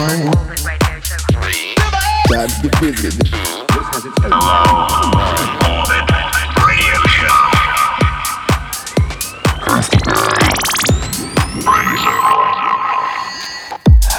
man. That's the business.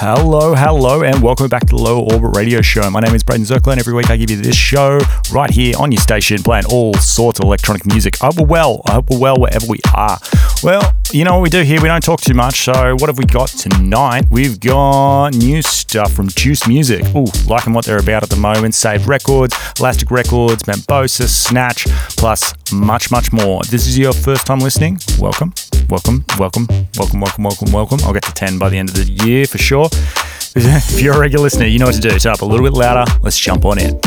Hello, hello, and welcome back to the Low Orbit Radio Show. My name is Braydon Zirkler, and every week I give you this show right here on your station, playing all sorts of electronic music. I hope we're well. I hope we're well wherever we are. Well, you know what we do here? We don't talk too much. So, what have we got tonight? We've got new stuff from Juice Music. Ooh, liking what they're about at the moment. Save Records, Elastic Records, Mambosa, Snatch, plus much, much more. This is your first time listening. Welcome, welcome, welcome, welcome, welcome, welcome, welcome. I'll get to 10 by the end of the year for sure. If you're a regular listener, you know what to do. Turn up a little bit louder. Let's jump on in.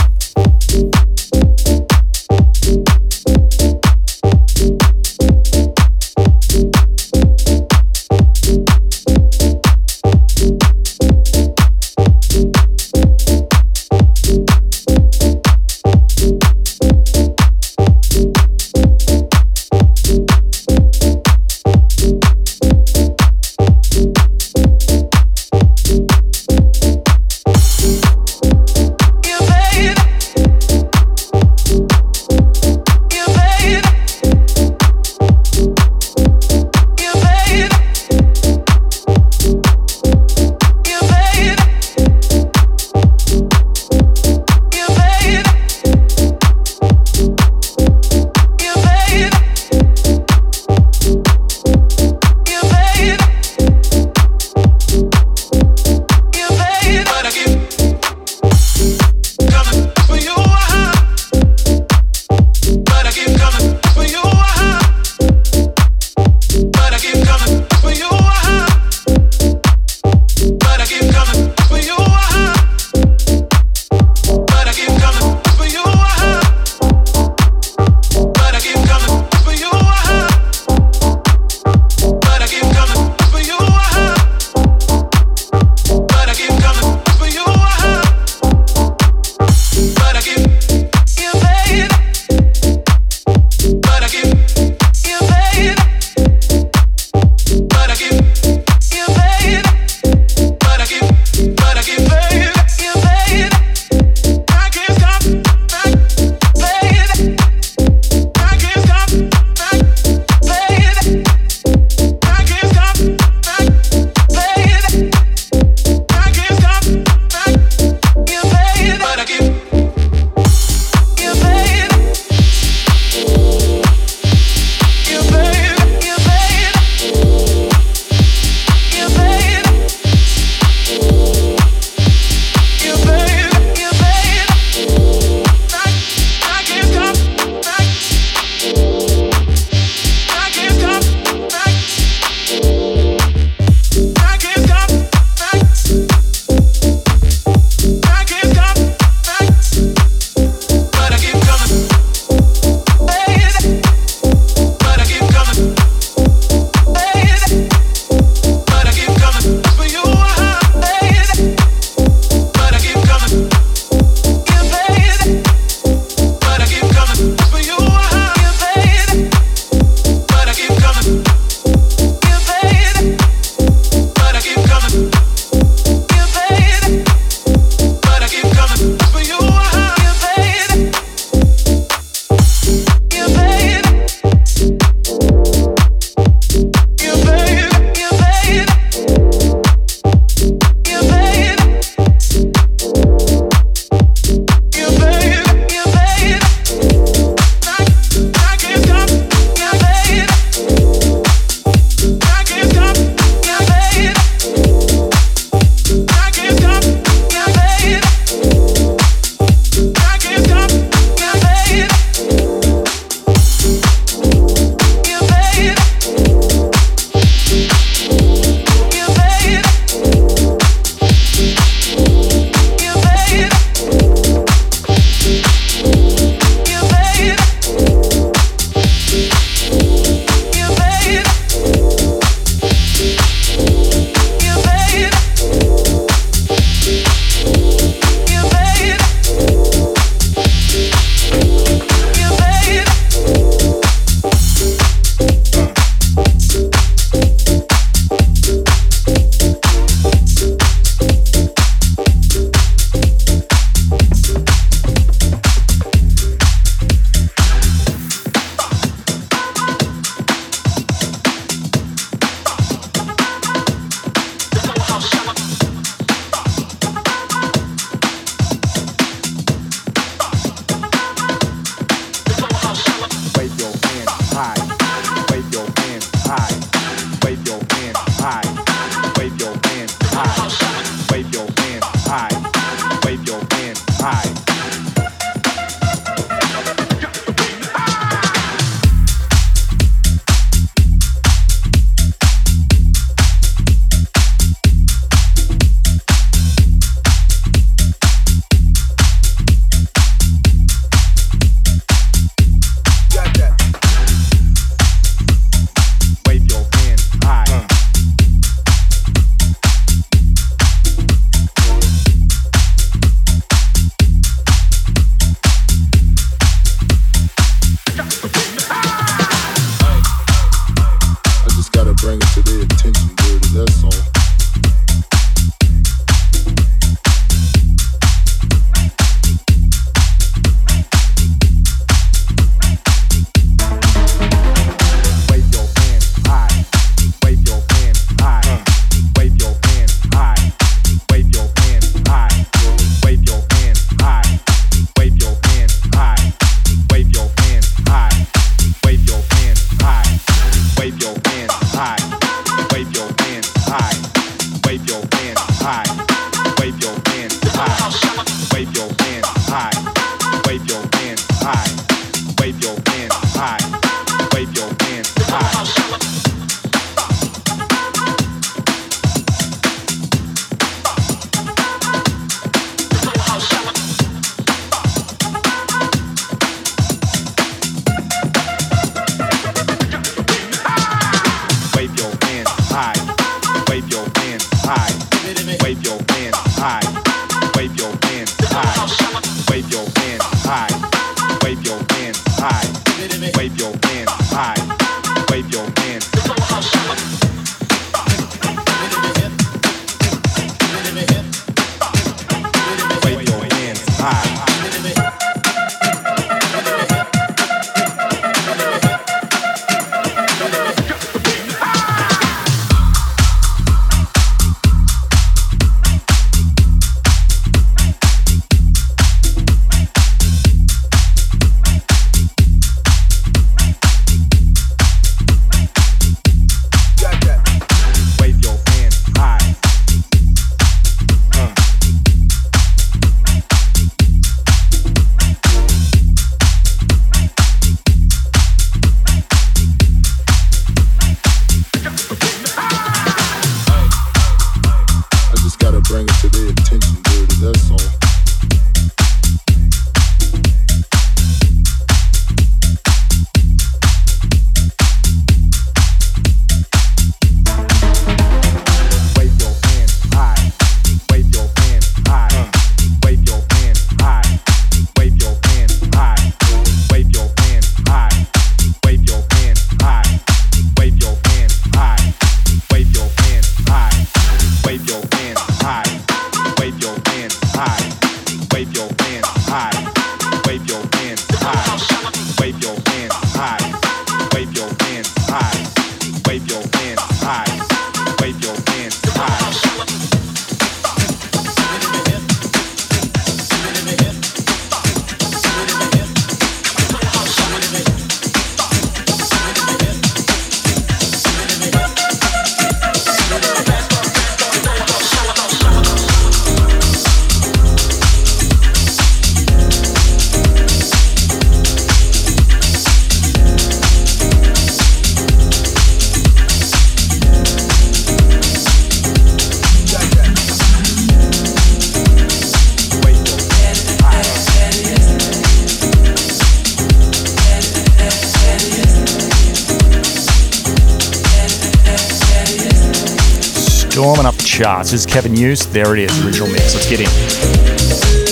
Charts. This is Kevin Hughes. There it is, original mix. Let's get in.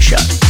Orbit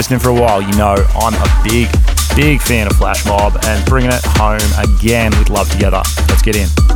listening for a while, you know I'm a big, big fan of Flash Mob and bringing it home again with Love Together. Let's get in.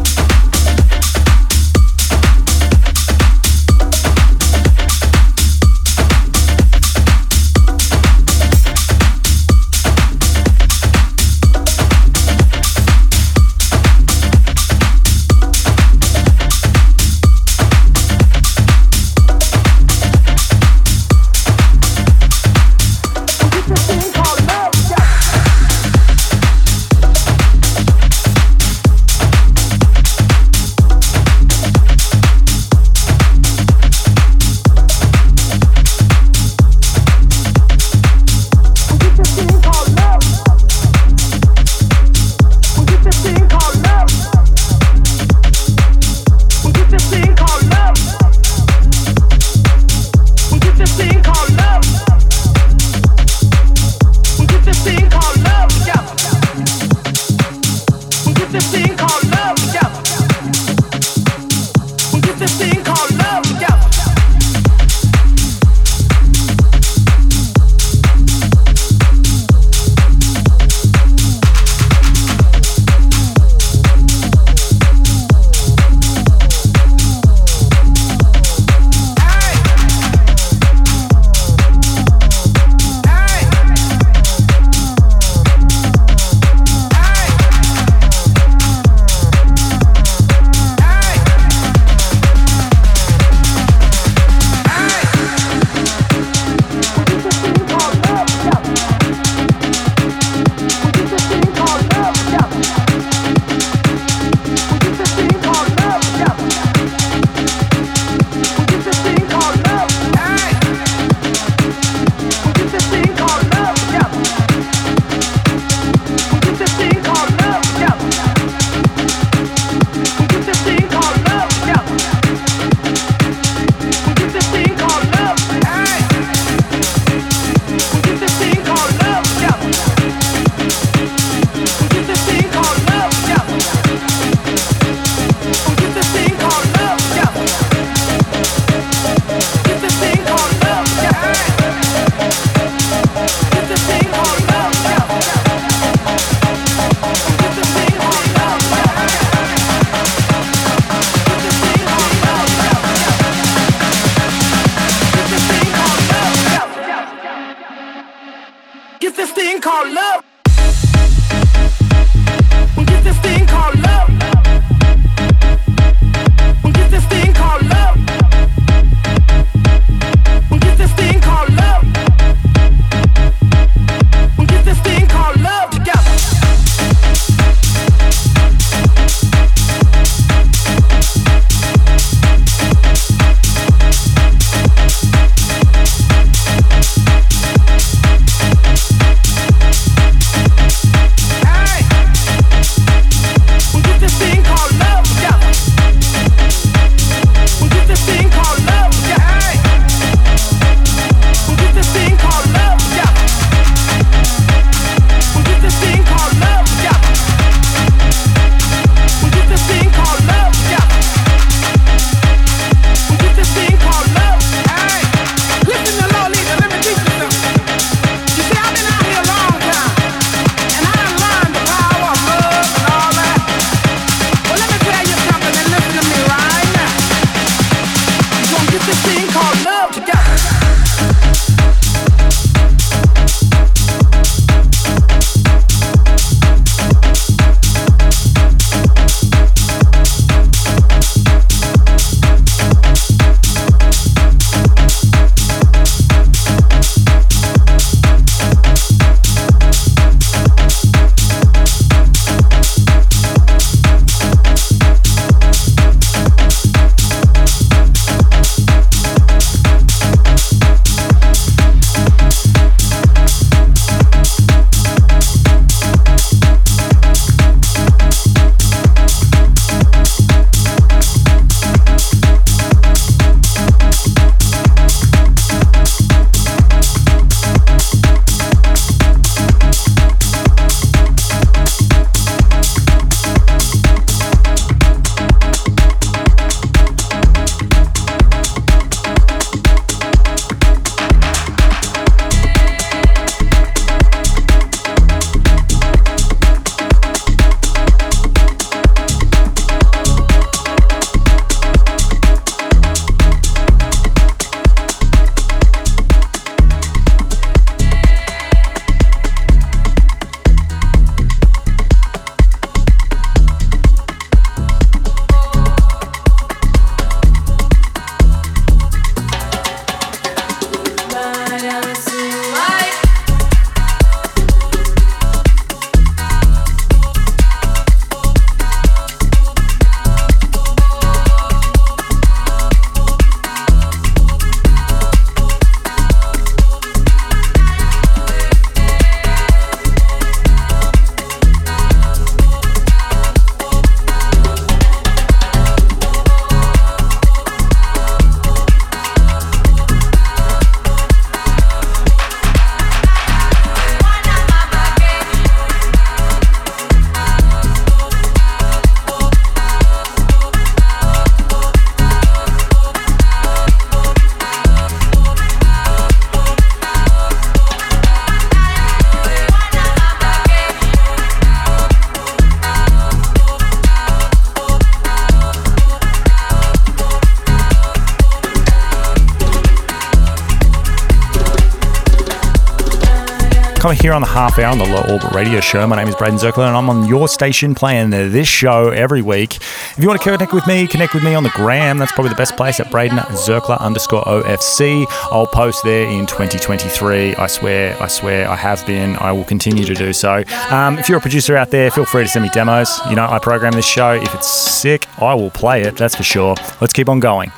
Here on the half hour on the Low Orbit Radio Show. My name is Braydon Zirkler and I'm on your station playing this show every week. If you want to connect with me, connect with me on the gram. That's probably the best place at Braydon Zirkler underscore OFC. I'll post there in 2023. I swear, I swear, I have been. I will continue to do so. Um, if you're a producer out there, feel free to send me demos. You know, I program this show. If it's sick, I will play it. That's for sure. Let's keep on going.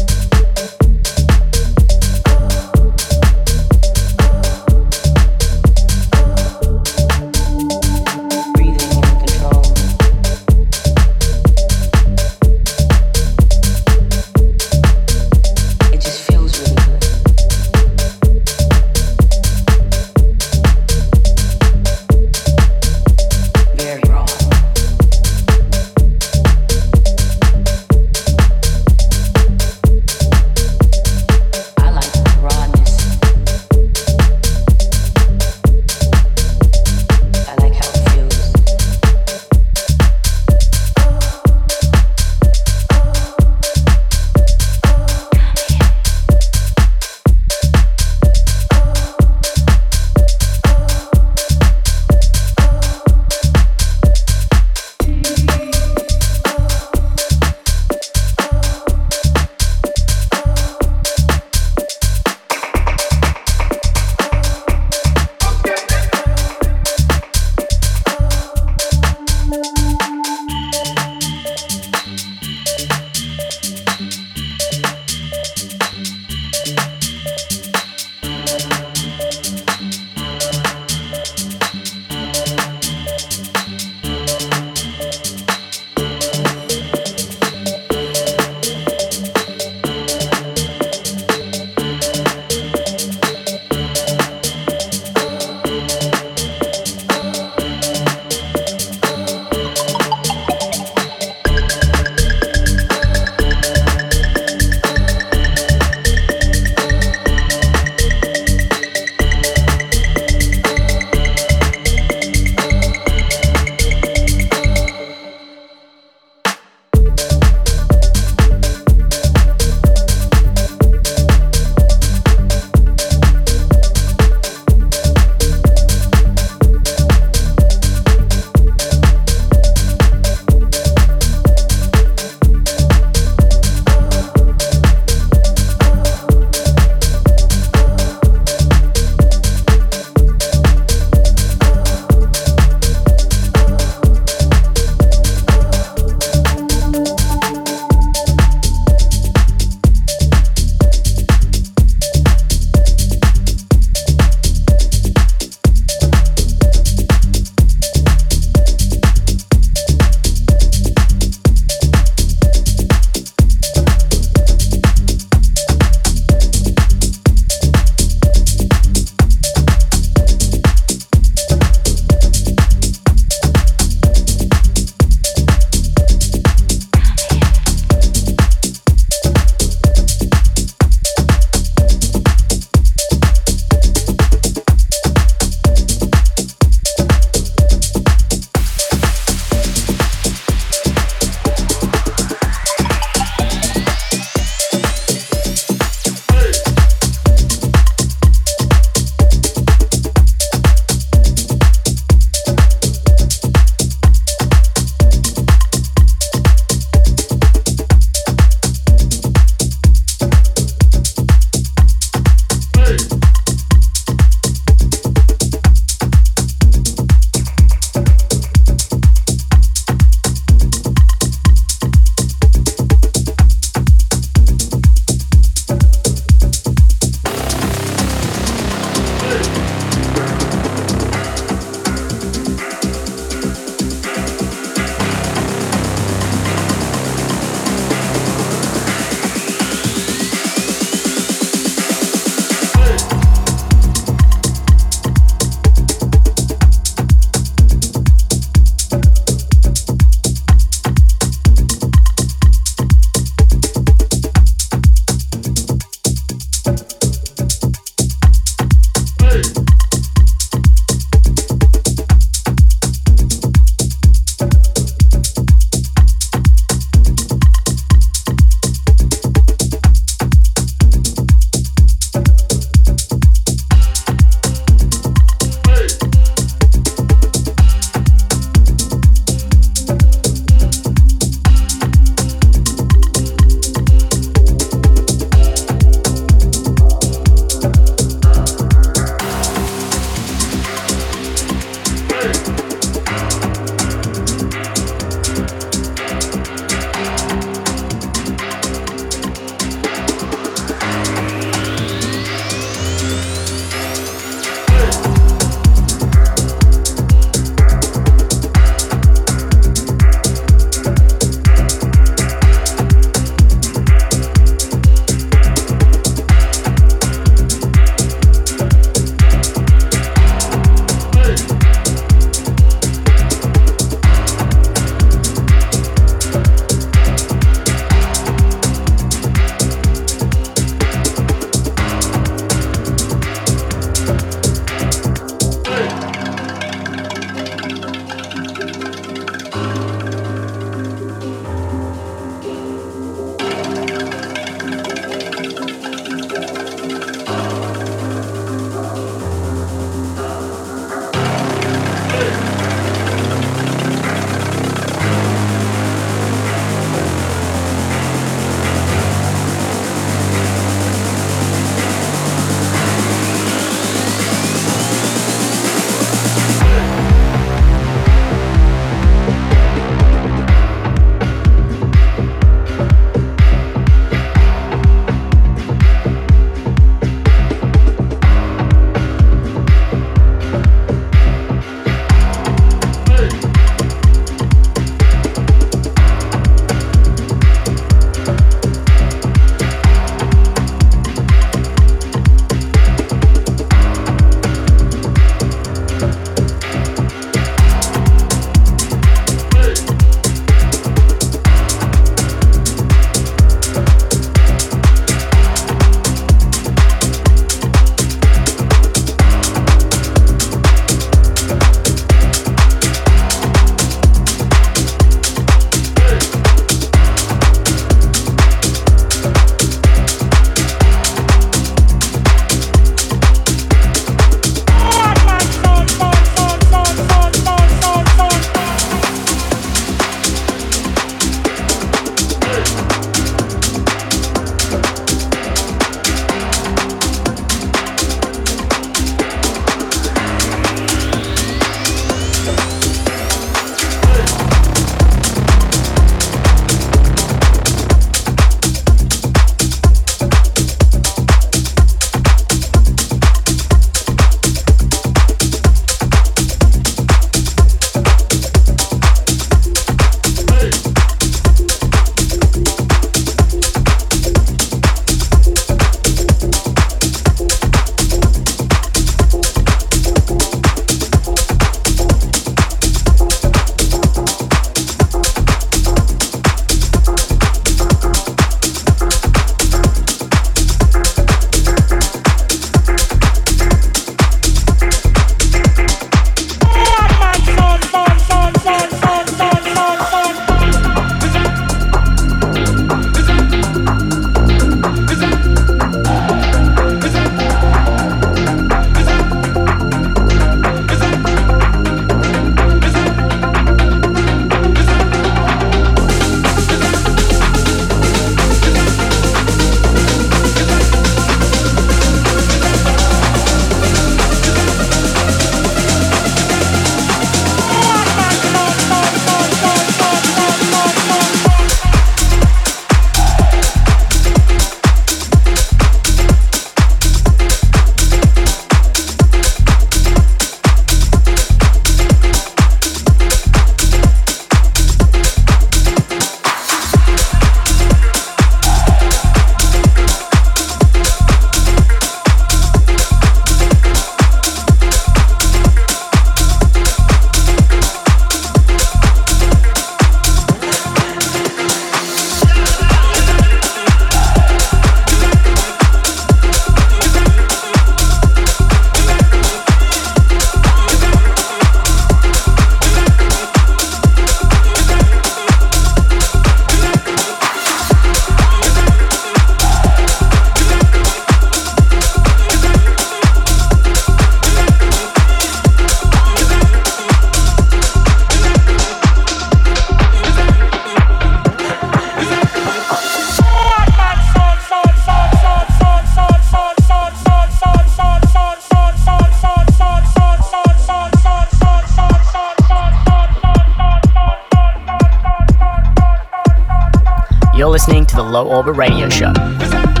You're listening to the Low Orbit Radio Show.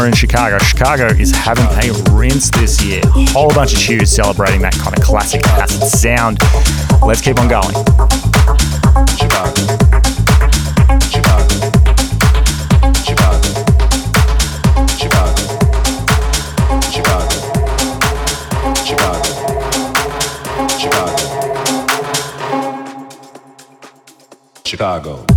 Summer in Chicago. Chicago is having a rinse this year. Whole bunch of tunes celebrating that kind of classic acid sound. Let's keep on going. Chicago Chicago Chicago Chicago Chicago Chicago Chicago. Chicago.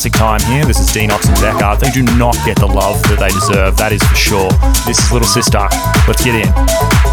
Classic time here. This is Dean Ox and Becca. They do not get the love that they deserve, that is for sure. This is Little Sister. Let's get in.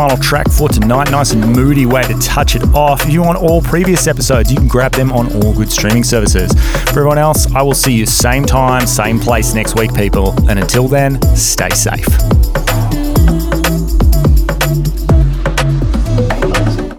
Final track for tonight. Nice and moody way to touch it off. If you want all previous episodes, you can grab them on all good streaming services. For everyone else, I will see you same time, same place next week, people. And until then, stay safe.